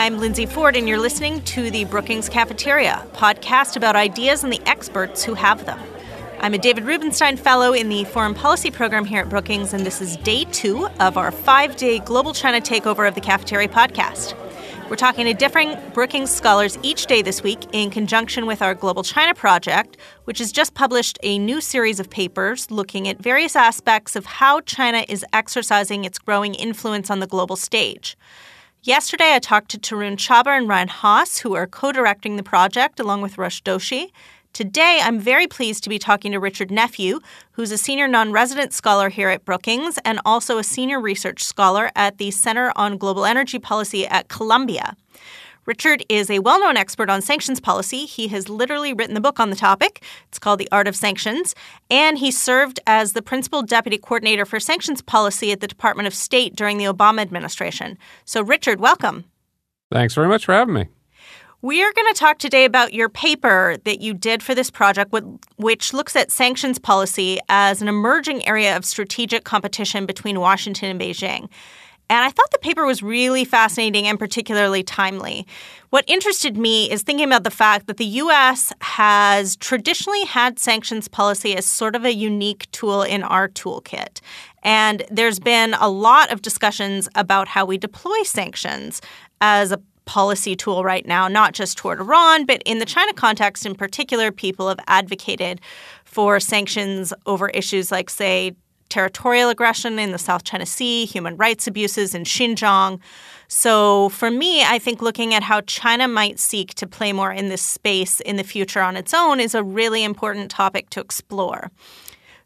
I'm Lindsey Ford, and you're listening to the Brookings Cafeteria, podcast about ideas and the experts who have them. I'm a David Rubenstein Fellow in the Foreign Policy Program here at Brookings, and this is day two of our five day Global China Takeover of the Cafeteria podcast. We're talking to different Brookings scholars each day this week in conjunction with our Global China Project, which has just published a new series of papers looking at various aspects of how China is exercising its growing influence on the global stage. Yesterday, I talked to Tarun Chhabra and Ryan Hass, who are co directing the project along with Rush Doshi. Today, I'm very pleased to be talking to Richard Nephew, who's a senior non resident scholar here at Brookings and also a senior research scholar at the Center on Global Energy Policy at Columbia. Richard is a well known expert on sanctions policy. He has literally written the book on the topic. It's called The Art of Sanctions. And he served as the principal deputy coordinator for sanctions policy at the Department of State during the Obama administration. So, Richard, welcome. Thanks very much for having me. We are going to talk today about your paper that you did for this project, which looks at sanctions policy as an emerging area of strategic competition between Washington and Beijing. And I thought the paper was really fascinating and particularly timely. What interested me is thinking about the fact that the US has traditionally had sanctions policy as sort of a unique tool in our toolkit. And there's been a lot of discussions about how we deploy sanctions as a policy tool right now, not just toward Iran, but in the China context in particular, people have advocated for sanctions over issues like, say, territorial aggression in the South China Sea, human rights abuses in Xinjiang. So, for me, I think looking at how China might seek to play more in this space in the future on its own is a really important topic to explore.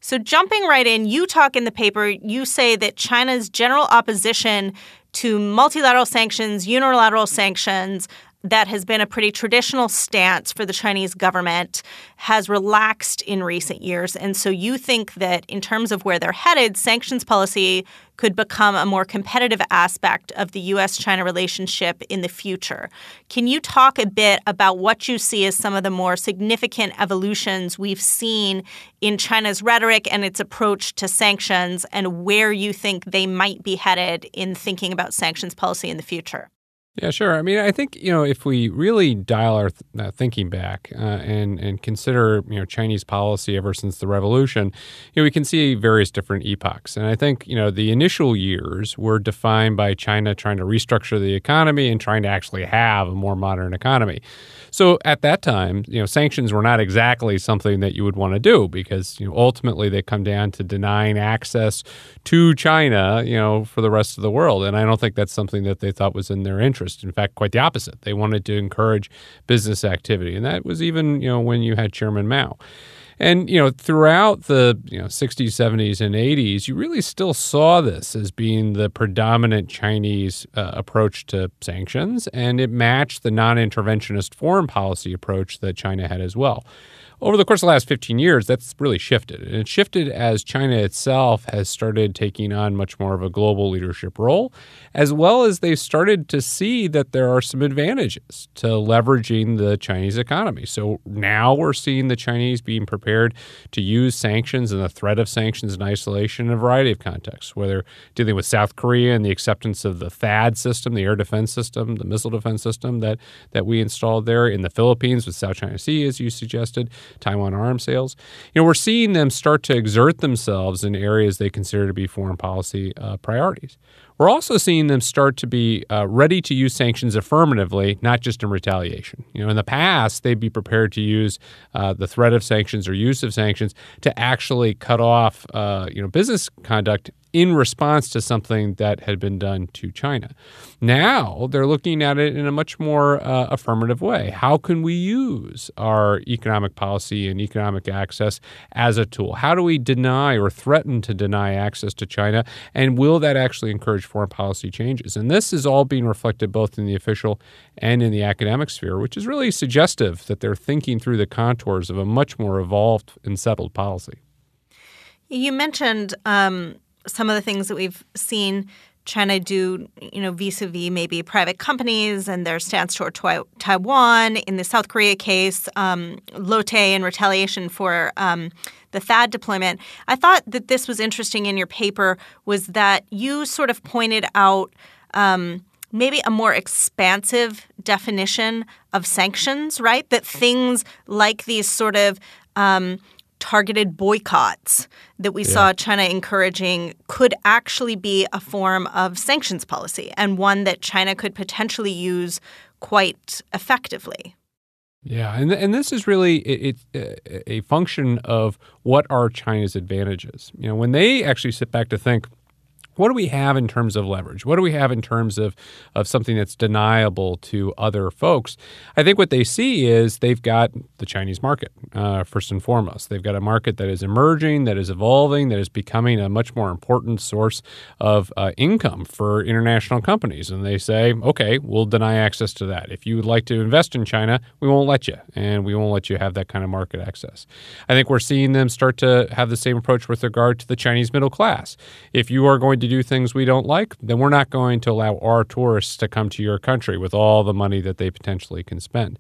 So, jumping right in, you talk in the paper, you say that China's general opposition to multilateral sanctions, unilateral sanctions, that has been a pretty traditional stance for the Chinese government has relaxed in recent years. And so you think that in terms of where they're headed, sanctions policy could become a more competitive aspect of the US China relationship in the future. Can you talk a bit about what you see as some of the more significant evolutions we've seen in China's rhetoric and its approach to sanctions and where you think they might be headed in thinking about sanctions policy in the future? Yeah, sure. I mean, I think you know if we really dial our th- uh, thinking back uh, and and consider you know Chinese policy ever since the revolution, you know we can see various different epochs. And I think you know the initial years were defined by China trying to restructure the economy and trying to actually have a more modern economy. So at that time, you know, sanctions were not exactly something that you would want to do because you know ultimately they come down to denying access to China, you know, for the rest of the world. And I don't think that's something that they thought was in their interest. In fact, quite the opposite. They wanted to encourage business activity, and that was even you know when you had Chairman Mao. And you know, throughout the you know 60s, 70s, and 80s, you really still saw this as being the predominant Chinese uh, approach to sanctions, and it matched the non-interventionist foreign policy approach that China had as well over the course of the last 15 years, that's really shifted. And it shifted as China itself has started taking on much more of a global leadership role, as well as they've started to see that there are some advantages to leveraging the Chinese economy. So now we're seeing the Chinese being prepared to use sanctions and the threat of sanctions and isolation in a variety of contexts, whether dealing with South Korea and the acceptance of the THAAD system, the air defense system, the missile defense system that, that we installed there, in the Philippines with South China Sea, as you suggested Taiwan arms sales. You know, we're seeing them start to exert themselves in areas they consider to be foreign policy uh, priorities. We're also seeing them start to be uh, ready to use sanctions affirmatively, not just in retaliation. You know, in the past, they'd be prepared to use uh, the threat of sanctions or use of sanctions to actually cut off, uh, you know, business conduct in response to something that had been done to China. Now they're looking at it in a much more uh, affirmative way. How can we use our economic policy and economic access as a tool? How do we deny or threaten to deny access to China? And will that actually encourage foreign policy changes? And this is all being reflected both in the official and in the academic sphere, which is really suggestive that they're thinking through the contours of a much more evolved and settled policy. You mentioned um, some of the things that we've seen China do, you know, vis-a-vis maybe private companies and their stance toward Taiwan. In the South Korea case, um, Lotte in retaliation for um, the THAAD deployment. I thought that this was interesting in your paper was that you sort of pointed out um, maybe a more expansive definition of sanctions, right? That things like these sort of um, targeted boycotts that we yeah. saw China encouraging could actually be a form of sanctions policy and one that China could potentially use quite effectively. Yeah, and and this is really it, it, a function of what are China's advantages. You know, when they actually sit back to think what do we have in terms of leverage? What do we have in terms of, of something that's deniable to other folks? I think what they see is they've got the Chinese market, uh, first and foremost. They've got a market that is emerging, that is evolving, that is becoming a much more important source of uh, income for international companies. And they say, okay, we'll deny access to that. If you would like to invest in China, we won't let you, and we won't let you have that kind of market access. I think we're seeing them start to have the same approach with regard to the Chinese middle class. If you are going to to do things we don't like, then we're not going to allow our tourists to come to your country with all the money that they potentially can spend.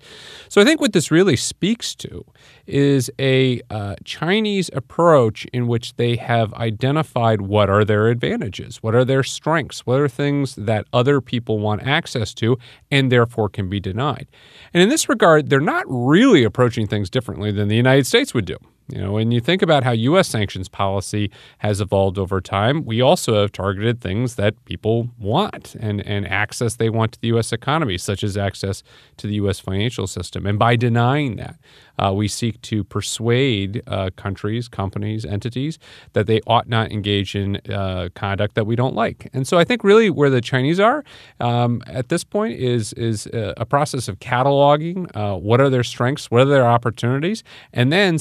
So I think what this really speaks to is a uh, Chinese approach in which they have identified what are their advantages, what are their strengths, what are things that other people want access to and therefore can be denied. And in this regard, they're not really approaching things differently than the United States would do. You know, when you think about how U.S. sanctions policy has evolved over time, we also have targeted things that people want and, and access they want to the U.S. economy, such as access to the U.S. financial system. And by denying that, uh, we seek to persuade uh, countries, companies, entities that they ought not engage in uh, conduct that we don't like. And so I think really where the Chinese are um, at this point is is uh, a process of cataloging uh, what are their strengths, what are their opportunities, and then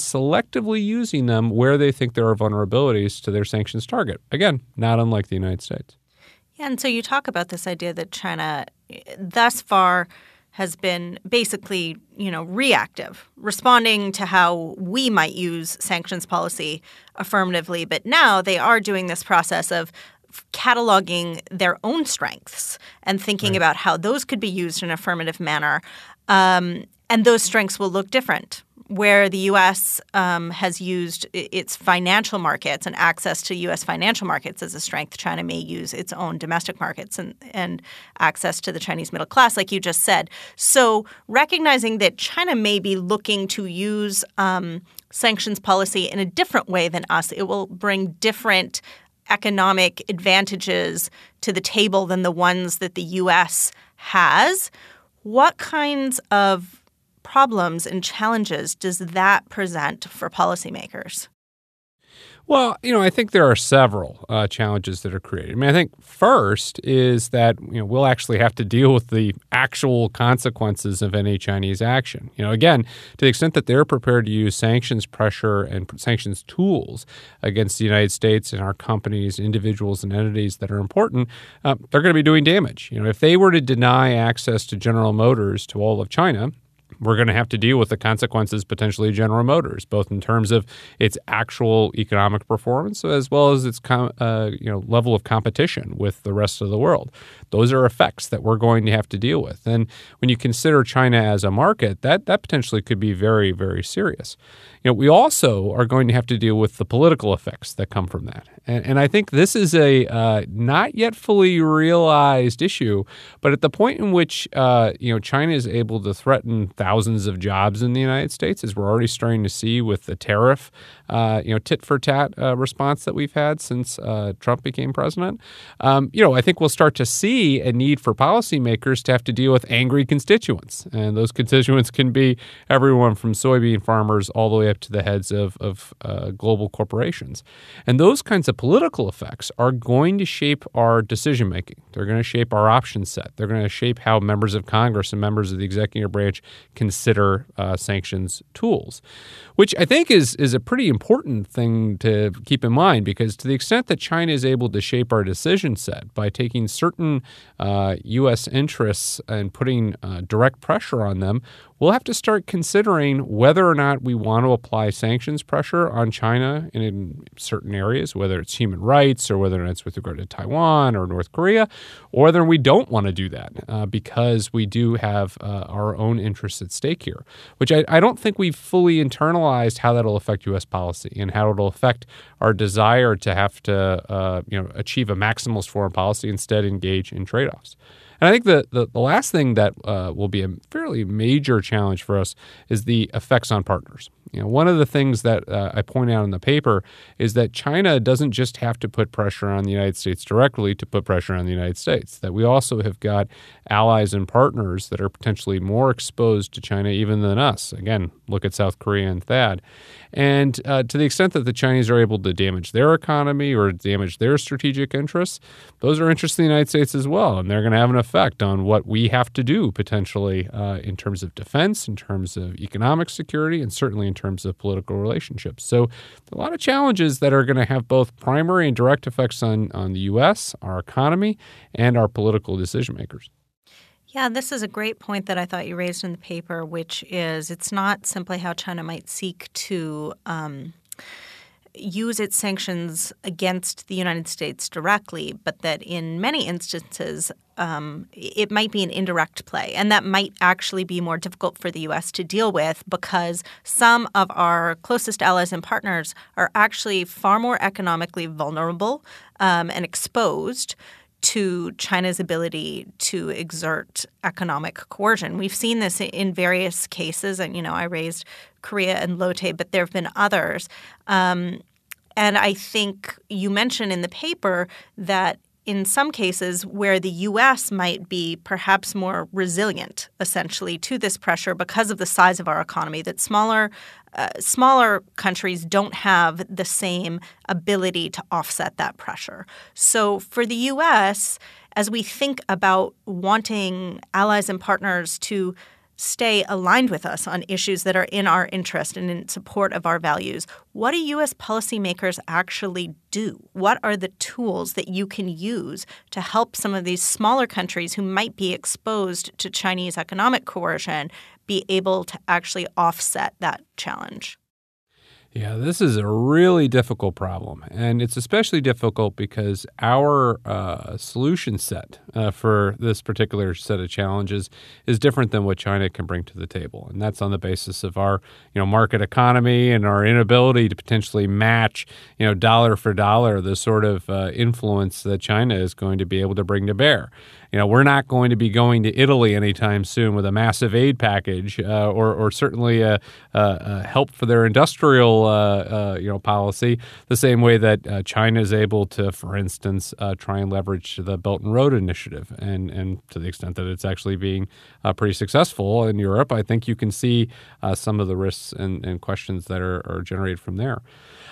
selectively using them where they think there are vulnerabilities to their sanctions target. Again, not unlike the United States. Yeah, and so you talk about this idea that China, thus far, has been basically, you know, reactive, responding to how we might use sanctions policy affirmatively. But now they are doing this process of cataloging their own strengths and thinking right. about how those could be used in an affirmative manner. Um, and those strengths will look different where the U.S. Um, has used its financial markets and access to U.S. financial markets as a strength, China may use its own domestic markets and, and access to the Chinese middle class, like you just said. So, recognizing that China may be looking to use um, sanctions policy in a different way than us, it will bring different economic advantages to the table than the ones that the U.S. has. What kinds of problems and challenges does that present for policymakers? Well, you know, I think there are several uh, challenges that are created. I mean, I think first is that you know we'll actually have to deal with the actual consequences of any Chinese action. You know, again, to the extent that they're prepared to use sanctions pressure and sanctions tools against the United States and our companies, individuals, and entities that are important, uh, they're going to be doing damage. You know, if they were to deny access to General Motors to all of China, we're going to have to deal with the consequences potentially of General Motors, both in terms of its actual economic performance as well as its com- uh, you know level of competition with the rest of the world. Those are effects that we're going to have to deal with. And when you consider China as a market, that that potentially could be very very serious. You know, we also are going to have to deal with the political effects that come from that. And, and I think this is a uh, not yet fully realized issue, but at the point in which uh, you know China is able to threaten thousands of jobs in the United States, as we're already starting to see with the tariff, uh, you know, tit for tat uh, response that we've had since uh, Trump became president. Um, you know, I think we'll start to see a need for policymakers to have to deal with angry constituents, and those constituents can be everyone from soybean farmers all the way up to the heads of of uh, global corporations, and those kinds of political effects are going to shape our decision making. They're going to shape our option set. They're going to shape how members of Congress and members of the executive branch consider uh, sanctions tools, which I think is is a pretty important thing to keep in mind because to the extent that China is able to shape our decision set by taking certain uh, U.S. interests and putting uh, direct pressure on them, we'll have to start considering whether or not we want to apply sanctions pressure on China in, in certain areas, whether it's human rights or whether it's with regard to Taiwan or North Korea, or whether we don't want to do that uh, because we do have uh, our own interests at stake here, which I, I don't think we've fully internalized how that'll affect U.S. policy and how it'll affect our desire to have to uh, you know achieve a maximalist foreign policy instead engage in trade-offs. And I think the, the, the last thing that uh, will be a fairly major challenge for us is the effects on partners. You know, one of the things that uh, I point out in the paper is that China doesn't just have to put pressure on the United States directly to put pressure on the United States. That we also have got allies and partners that are potentially more exposed to China even than us. Again, look at South Korea and THAAD. And uh, to the extent that the Chinese are able to damage their economy or damage their strategic interests, those are interests in the United States as well. And they're going to have an effect on what we have to do potentially uh, in terms of defense, in terms of economic security, and certainly in terms of political relationships. So, a lot of challenges that are going to have both primary and direct effects on, on the U.S., our economy, and our political decision makers. Yeah, this is a great point that I thought you raised in the paper, which is it's not simply how China might seek to um, use its sanctions against the United States directly, but that in many instances um, it might be an indirect play. And that might actually be more difficult for the U.S. to deal with because some of our closest allies and partners are actually far more economically vulnerable um, and exposed to China's ability to exert economic coercion. We've seen this in various cases, and you know, I raised Korea and Lotte, but there have been others. Um, and I think you mentioned in the paper that in some cases where the U.S. might be perhaps more resilient, essentially, to this pressure because of the size of our economy, that smaller uh, smaller countries don't have the same ability to offset that pressure. So for the U.S., as we think about wanting allies and partners to stay aligned with us on issues that are in our interest and in support of our values, what do U.S. policymakers actually do? What are the tools that you can use to help some of these smaller countries who might be exposed to Chinese economic coercion be able to actually offset that challenge? Yeah, this is a really difficult problem. And it's especially difficult because our uh, solution set uh, for this particular set of challenges is different than what China can bring to the table. And that's on the basis of our you know, market economy and our inability to potentially match you know, dollar for dollar the sort of uh, influence that China is going to be able to bring to bear you know, we're not going to be going to Italy anytime soon with a massive aid package, uh, or, or certainly a, a, a, help for their industrial, uh, uh, you know, policy. The same way that uh, China is able to, for instance, uh, try and leverage the Belt and Road Initiative, and and to the extent that it's actually being uh, pretty successful in Europe, I think you can see some of the risks and, and questions that are, are generated from there.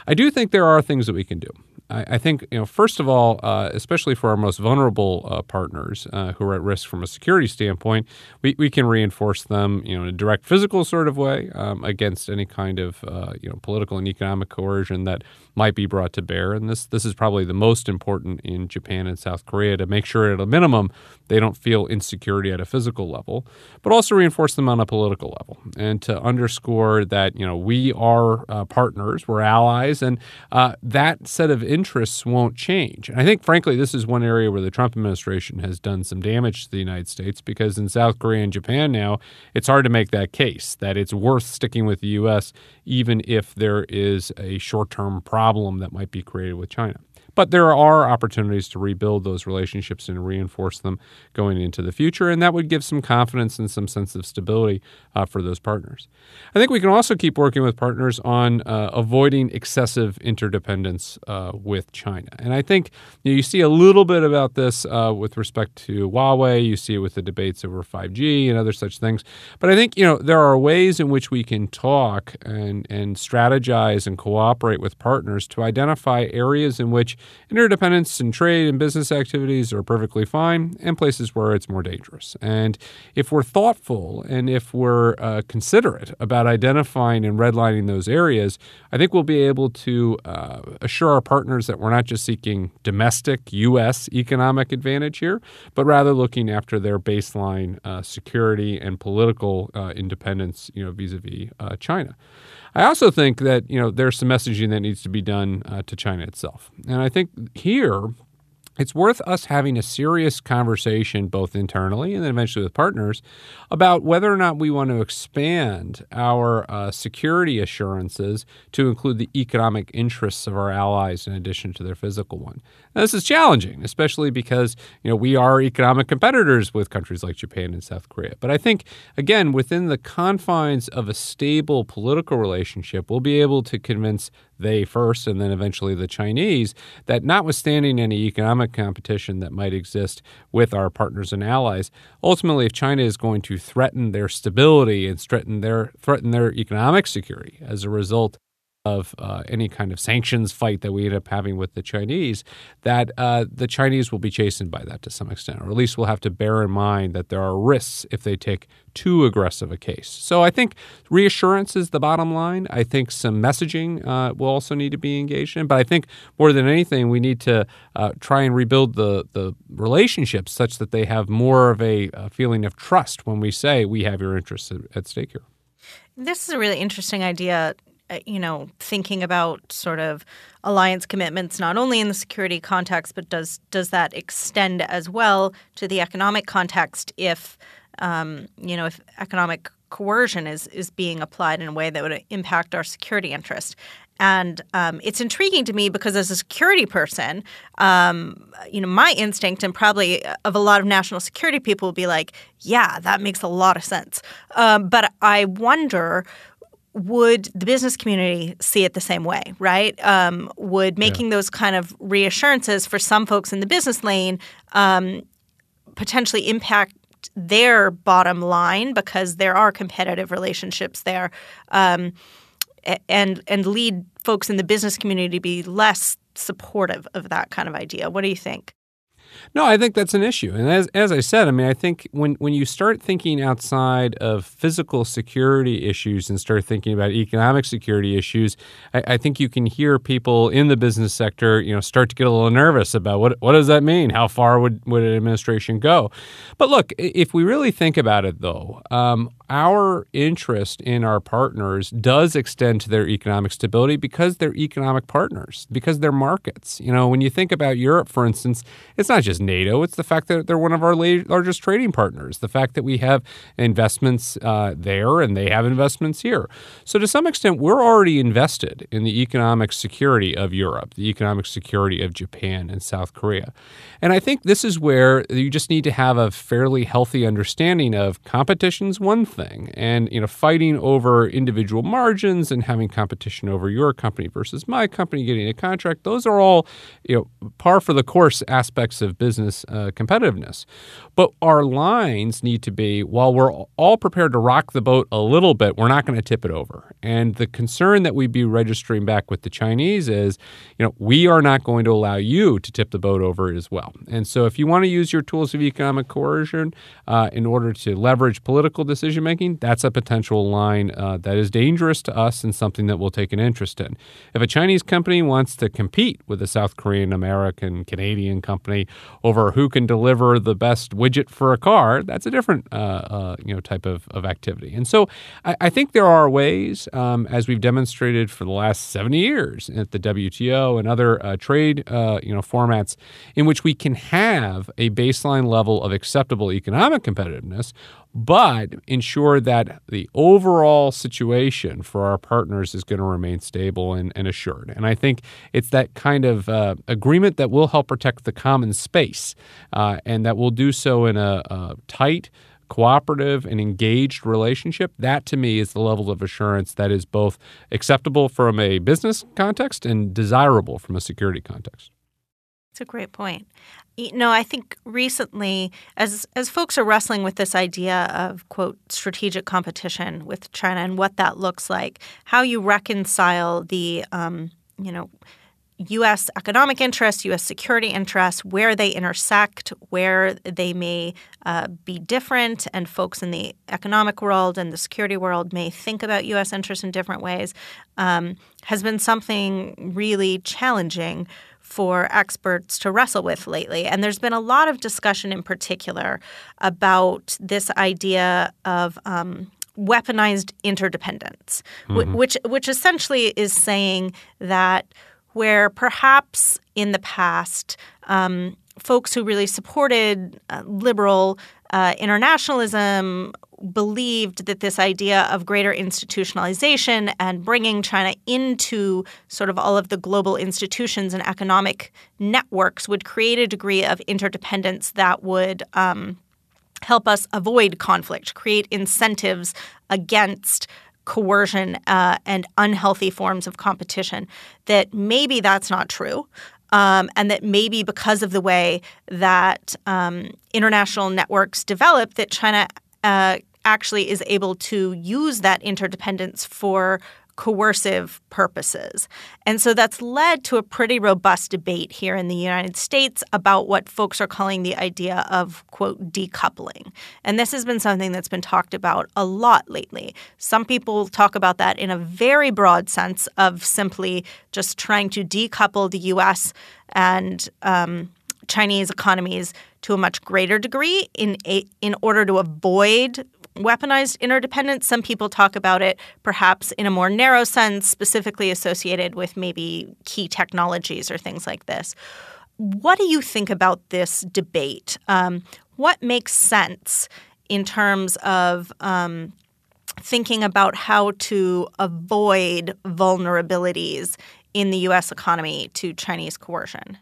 I do think there are things that we can do. I, I think, you know, first of all, uh, especially for our most vulnerable uh, partners uh, who are at risk from a security standpoint, we, we can reinforce them, you know, in a direct physical sort of way um, against any kind of, uh, you know, political and economic coercion that might be brought to bear. And this this is probably the most important in Japan and South Korea to make sure at a minimum they don't feel insecurity at a physical level, but also reinforce them on a political level and to underscore that you know we are uh, partners, we're allies, and uh, that set of interests won't change. And I think, frankly, this is one area where the Trump administration has done some damage to the United States because in South Korea and Japan now, it's hard to make that case that it's worth sticking with the U.S. even if there is a short-term problem problem that might be created with China. But there are opportunities to rebuild those relationships and reinforce them going into the future, and that would give some confidence and some sense of stability uh, for those partners. I think we can also keep working with partners on uh, avoiding excessive interdependence uh, with China. And I think you, know, you, see a little bit about this uh, with respect to Huawei. You see it with the debates over 5G and other such things. But I think you know there are ways in which we can talk and and strategize and cooperate with partners to identify areas in which interdependence in trade and business activities are perfectly fine, and places where it's more dangerous. And if we're thoughtful and if we're uh, considerate about identifying and redlining those areas, I think we'll be able to uh, assure our partners that we're not just seeking domestic U.S. economic advantage here, but rather looking after their baseline uh, security and political uh, independence, you know, vis-a-vis uh, China. I also think that you know there's some messaging that needs to be done uh, to China itself, and I think here it's worth us having a serious conversation, both internally and then eventually with partners, about whether or not we want to expand our uh, security assurances to include the economic interests of our allies in addition to their physical one. Now, this is challenging, especially because you know we are economic competitors with countries like Japan and South Korea. But I think again, within the confines of a stable political relationship, we'll be able to convince they first and then eventually the Chinese, that notwithstanding any economic competition that might exist with our partners and allies, ultimately, if China is going to threaten their stability and threaten their, threaten their economic security as a result of uh, any kind of sanctions fight that we end up having with the Chinese, that uh, the Chinese will be chastened by that to some extent, or at least we'll have to bear in mind that there are risks if they take too aggressive a case. So I think reassurance is the bottom line. I think some messaging uh, will also need to be engaged in, but I think more than anything, we need to uh, try and rebuild the the relationships such that they have more of a, a feeling of trust when we say we have your interests at, stake here. This is a really interesting idea you know, thinking about sort of alliance commitments not only in the security context, but does does that extend as well to the economic context if um, you know if economic coercion is is being applied in a way that would impact our security interest. And um, it's intriguing to me because as a security person, um, you know, my instinct and probably of a lot of national security people will be like, yeah, that makes a lot of sense. Um, but I wonder would the business community see it the same way, right? Um, would making yeah. those kind of reassurances for some folks in the business lane um, potentially impact their bottom line because there are competitive relationships there, um, and and lead folks in the business community to be less supportive of that kind of idea. What do you think? No, I think that's an issue. And as, as I said, I mean, I think when, when you start thinking outside of physical security issues and start thinking about economic security issues, I, I, think you can hear people in the business sector, you know, start to get a little nervous about what, what does that mean? How far would, would an administration go? But look, if we really think about it, though, um, our interest in our partners does extend to their economic stability because they're economic partners, because they're markets. You know, when you think about Europe, for instance, it's not just NATO, it's the fact that they're one of our largest trading partners, the fact that we have investments uh, there and they have investments here. So, to some extent, we're already invested in the economic security of Europe, the economic security of Japan and South Korea. And I think this is where you just need to have a fairly healthy understanding of competition's one thing thing. And you know, fighting over individual margins and having competition over your company versus my company getting a contract, those are all you know par for the course aspects of business uh, competitiveness. But our lines need to be while we're all prepared to rock the boat a little bit, we're not going to tip it over. And the concern that we'd be registering back with the Chinese is, you know, we are not going to allow you to tip the boat over as well. And so, if you want to use your tools of economic coercion uh, in order to leverage political decision making, that's a potential line uh, that is dangerous to us and something that we'll take an interest in. If a Chinese company wants to compete with a South Korean, American, Canadian company over who can deliver the best widget for a car, that's a different uh, uh, you know type of, of activity. And so I, I think there are ways, um, as we've demonstrated for the last 70 years at the WTO and other uh, trade uh, you know formats, in which we can have a baseline level of acceptable economic competitiveness but ensure that the overall situation for our partners is going to remain stable and, and assured. And I think it's that kind of uh, agreement that will help protect the common space uh, and that will do so in a, a tight, cooperative and engaged relationship, that to me is the level of assurance that is both acceptable from a business context and desirable from a security context. It's a great point. You know, I think recently, as as folks are wrestling with this idea of quote strategic competition with China and what that looks like, how you reconcile the um, you know U.S. economic interests, U.S. security interests, where they intersect, where they may uh, be different, and folks in the economic world and the security world may think about U.S. interests in different ways, um, has been something really challenging for experts to wrestle with lately. And there's been a lot of discussion in particular about this idea of um, weaponized interdependence, mm-hmm. which which essentially is saying that where perhaps in the past um, folks who really supported uh, liberal uh, internationalism believed that this idea of greater institutionalization and bringing China into sort of all of the global institutions and economic networks would create a degree of interdependence that would um, help us avoid conflict, create incentives against coercion uh, and unhealthy forms of competition. That maybe that's not true. Um, and that maybe because of the way that um, international networks develop, that China uh, actually is able to use that interdependence for coercive purposes. And so that's led to a pretty robust debate here in the United States about what folks are calling the idea of, quote, decoupling. And this has been something that's been talked about a lot lately. Some people talk about that in a very broad sense of simply just trying to decouple the U.S. and um, Chinese economies to a much greater degree in a, in order to avoid weaponized interdependence. Some people talk about it perhaps in a more narrow sense, specifically associated with maybe key technologies or things like this. What do you think about this debate? Um, what makes sense in terms of um, thinking about how to avoid vulnerabilities in the U.S. economy to Chinese coercion?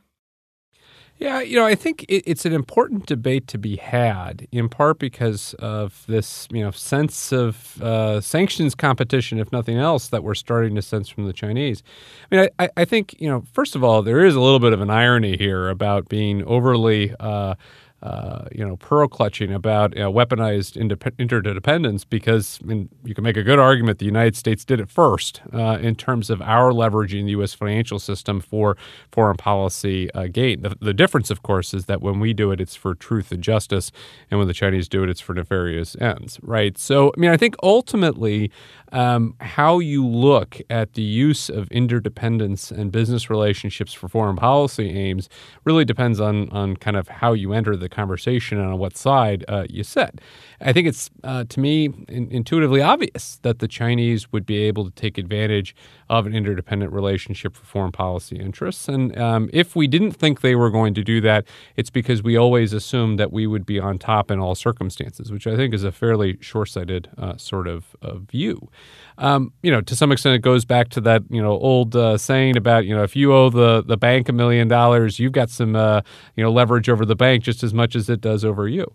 Yeah, you know, I think it, it's an important debate to be had, in part because of this, you know, sense of uh, sanctions competition, if nothing else, that we're starting to sense from the Chinese. I mean, I, I think, you know, first of all, there is a little bit of an irony here about being overly. Uh, uh, you know, pearl clutching about you know, weaponized interdependence because I mean, you can make a good argument the United States did it first uh, in terms of our leveraging the U.S. financial system for foreign policy uh, gain. The, the, difference, of course, is that when we do it, it's for truth and justice, and when the Chinese do it, it's for nefarious ends, right? So, I mean, I think ultimately um, how you look at the use of interdependence and business relationships for foreign policy aims really depends on on kind of how you enter the conversation and on what side uh, you sit. I think it's uh, to me in, intuitively obvious that the Chinese would be able to take advantage of an interdependent relationship for foreign policy interests, and um, if we didn't think they were going to do that, it's because we always assumed that we would be on top in all circumstances, which I think is a fairly short-sighted uh, sort of view. Um, you know, to some extent, it goes back to that you know old uh, saying about you know if you owe the the bank a million dollars, you've got some uh, you know leverage over the bank just as much as it does over you.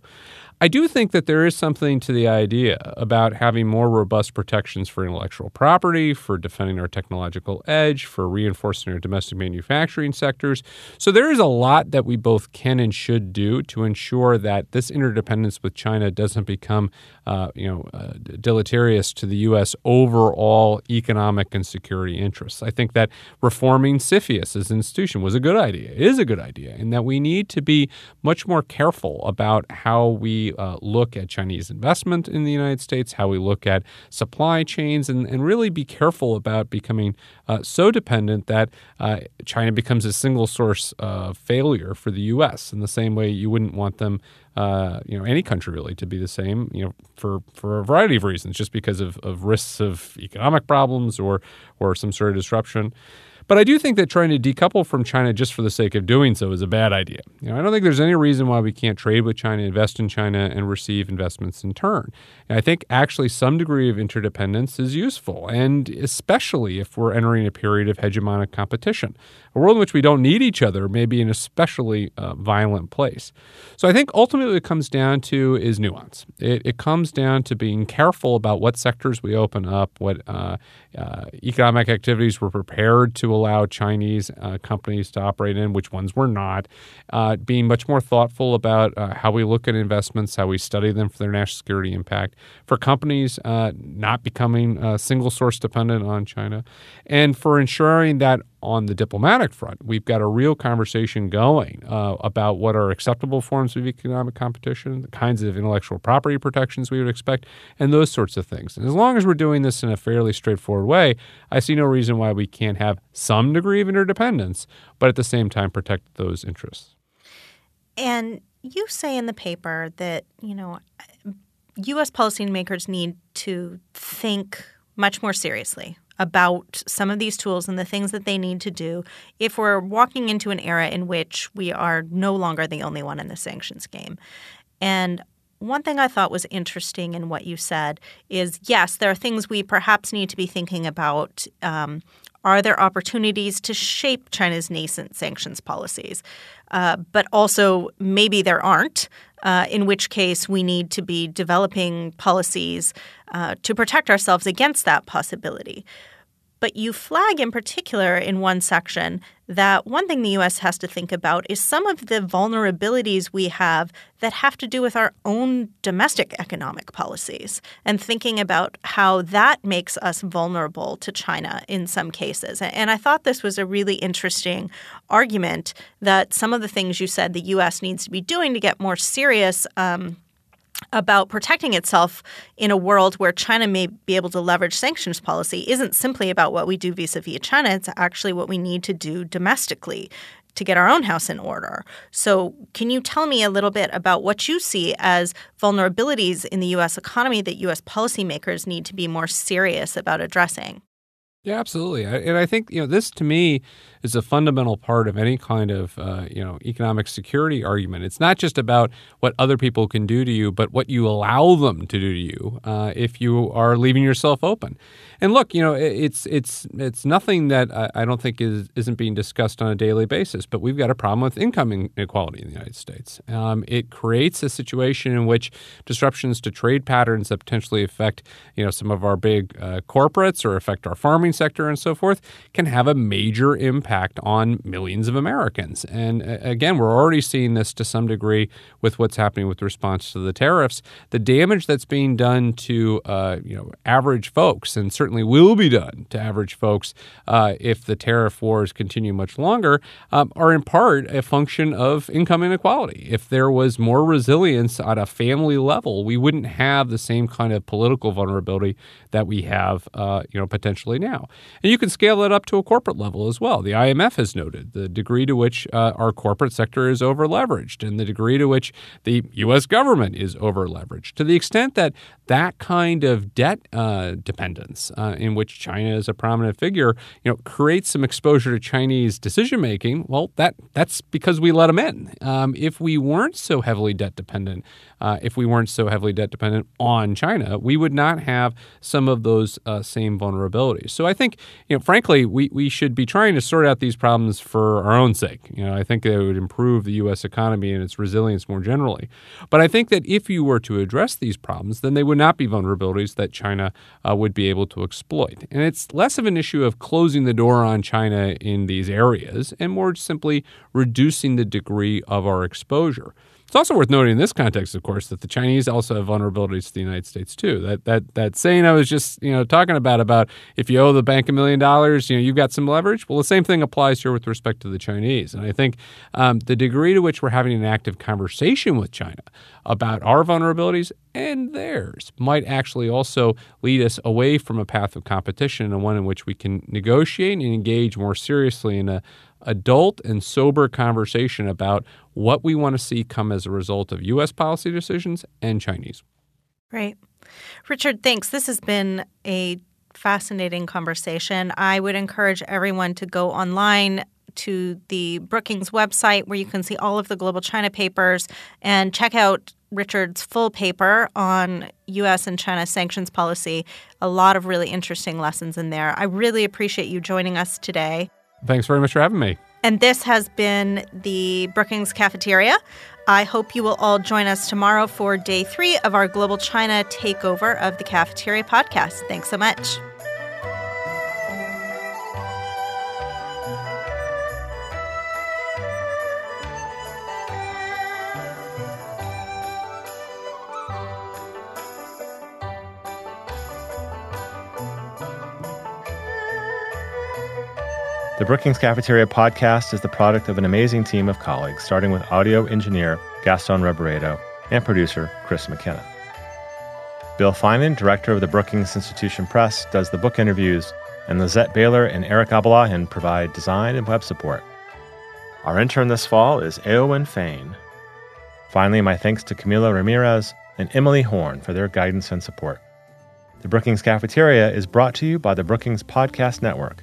I do think that there is something to the idea about having more robust protections for intellectual property, for defending our technological edge, for reinforcing our domestic manufacturing sectors. So there is a lot that we both can and should do to ensure that this interdependence with China doesn't become, uh, you know, uh, deleterious to the U.S. overall economic and security interests. I think that reforming CFIUS as an institution was a good idea. It is a good idea, and that we need to be much more careful about how we uh, look at Chinese investment in the United States, how we look at supply chains, and, and really be careful about becoming uh, so dependent that uh, China becomes a single source of failure for the U.S. in the same way you wouldn't want them. Uh, you know, any country really to be the same, you know, for, for a variety of reasons, just because of, of risks of economic problems or or some sort of disruption. But I do think that trying to decouple from China just for the sake of doing so is a bad idea. You know, I don't think there's any reason why we can't trade with China, invest in China, and receive investments in turn. And I think actually some degree of interdependence is useful, and especially if we're entering a period of hegemonic competition. A world in which we don't need each other may be an especially uh, violent place. So I think ultimately what it comes down to is nuance. It, it comes down to being careful about what sectors we open up, what uh, uh, economic activities we're prepared to allow Chinese uh, companies to operate in, which ones we're not, uh, being much more thoughtful about uh, how we look at investments, how we study them for their national security impact, for companies uh, not becoming uh, single source dependent on China, and for ensuring that on the diplomatic front, we've got a real conversation going uh, about what are acceptable forms of economic competition, the kinds of intellectual property protections we would expect, and those sorts of things. And as long as we're doing this in a fairly straightforward way, I see no reason why we can't have some degree of interdependence, but at the same time protect those interests. And you say in the paper that, you know, U.S. policymakers need to think much more seriously about some of these tools and the things that they need to do if we're walking into an era in which we are no longer the only one in the sanctions game. And one thing I thought was interesting in what you said is yes, there are things we perhaps need to be thinking about. Um, are there opportunities to shape China's nascent sanctions policies? Uh, but also, maybe there aren't, uh, in which case we need to be developing policies uh, to protect ourselves against that possibility. But you flag in particular in one section that one thing the U.S. has to think about is some of the vulnerabilities we have that have to do with our own domestic economic policies and thinking about how that makes us vulnerable to China in some cases. And I thought this was a really interesting argument that some of the things you said the U.S. needs to be doing to get more serious. Um, about protecting itself in a world where China may be able to leverage sanctions policy isn't simply about what we do vis a vis China. It's actually what we need to do domestically to get our own house in order. So, can you tell me a little bit about what you see as vulnerabilities in the U.S. economy that U.S. policymakers need to be more serious about addressing? Yeah, absolutely. And I think you know this to me is a fundamental part of any kind of uh, you know economic security argument. It's not just about what other people can do to you, but what you allow them to do to you uh, if you are leaving yourself open. And look, you know, it's it's it's nothing that I don't think is isn't being discussed on a daily basis. But we've got a problem with income inequality in the United States. Um, it creates a situation in which disruptions to trade patterns that potentially affect you know some of our big uh, corporates or affect our farming sector and so forth can have a major impact on millions of Americans. And uh, again, we're already seeing this to some degree with what's happening with response to the tariffs. The damage that's being done to uh, you know average folks and certainly will be done to average folks uh, if the tariff wars continue much longer, um, are in part a function of income inequality. If there was more resilience at a family level, we wouldn't have the same kind of political vulnerability that we have, uh, you know, potentially now. And you can scale that up to a corporate level as well. The IMF has noted the degree to which uh, our corporate sector is overleveraged and the degree to which the U.S. government is overleveraged. To the extent that that kind of debt uh, dependence uh, in which China is a prominent figure, you know, creates some exposure to Chinese decision making. Well, that that's because we let them in. Um, if we weren't so heavily debt dependent, uh, if we weren't so heavily debt dependent on China, we would not have some of those uh, same vulnerabilities. So I think, you know, frankly, we, we should be trying to sort out these problems for our own sake. You know, I think it would improve the U.S. economy and its resilience more generally. But I think that if you were to address these problems, then they would not be vulnerabilities that China uh, would be able to exploit. And it's less of an issue of closing the door on China in these areas and more simply reducing the degree of our exposure. It's also worth noting in this context, of course, that the Chinese also have vulnerabilities to the United States too. That that that saying I was just you know talking about about if you owe the bank a million dollars, you know you've got some leverage. Well, the same thing applies here with respect to the Chinese. And I think um, the degree to which we're having an active conversation with China about our vulnerabilities and theirs might actually also lead us away from a path of competition and one in which we can negotiate and engage more seriously in a adult and sober conversation about what we want to see come as a result of U.S. policy decisions and Chinese. Right. Richard, thanks. This has been a fascinating conversation. I would encourage everyone to go online to the Brookings website where you can see all of the Global China papers and check out Richard's full paper on U.S. and China sanctions policy. A lot of really interesting lessons in there. I really appreciate you joining us today. Thanks very much for having me. And this has been the Brookings Cafeteria. I hope you will all join us tomorrow for day three of our Global China takeover of the Cafeteria podcast. Thanks so much. The Brookings Cafeteria podcast is the product of an amazing team of colleagues, starting with audio engineer Gaston Reboredo and producer Chris McKenna. Bill Finan, director of the Brookings Institution Press, does the book interviews, and Lizette Baylor and Eric Abalahin provide design and web support. Our intern this fall is Eowyn Fain. Finally, my thanks to Camila Ramirez and Emily Horn for their guidance and support. The Brookings Cafeteria is brought to you by the Brookings Podcast Network,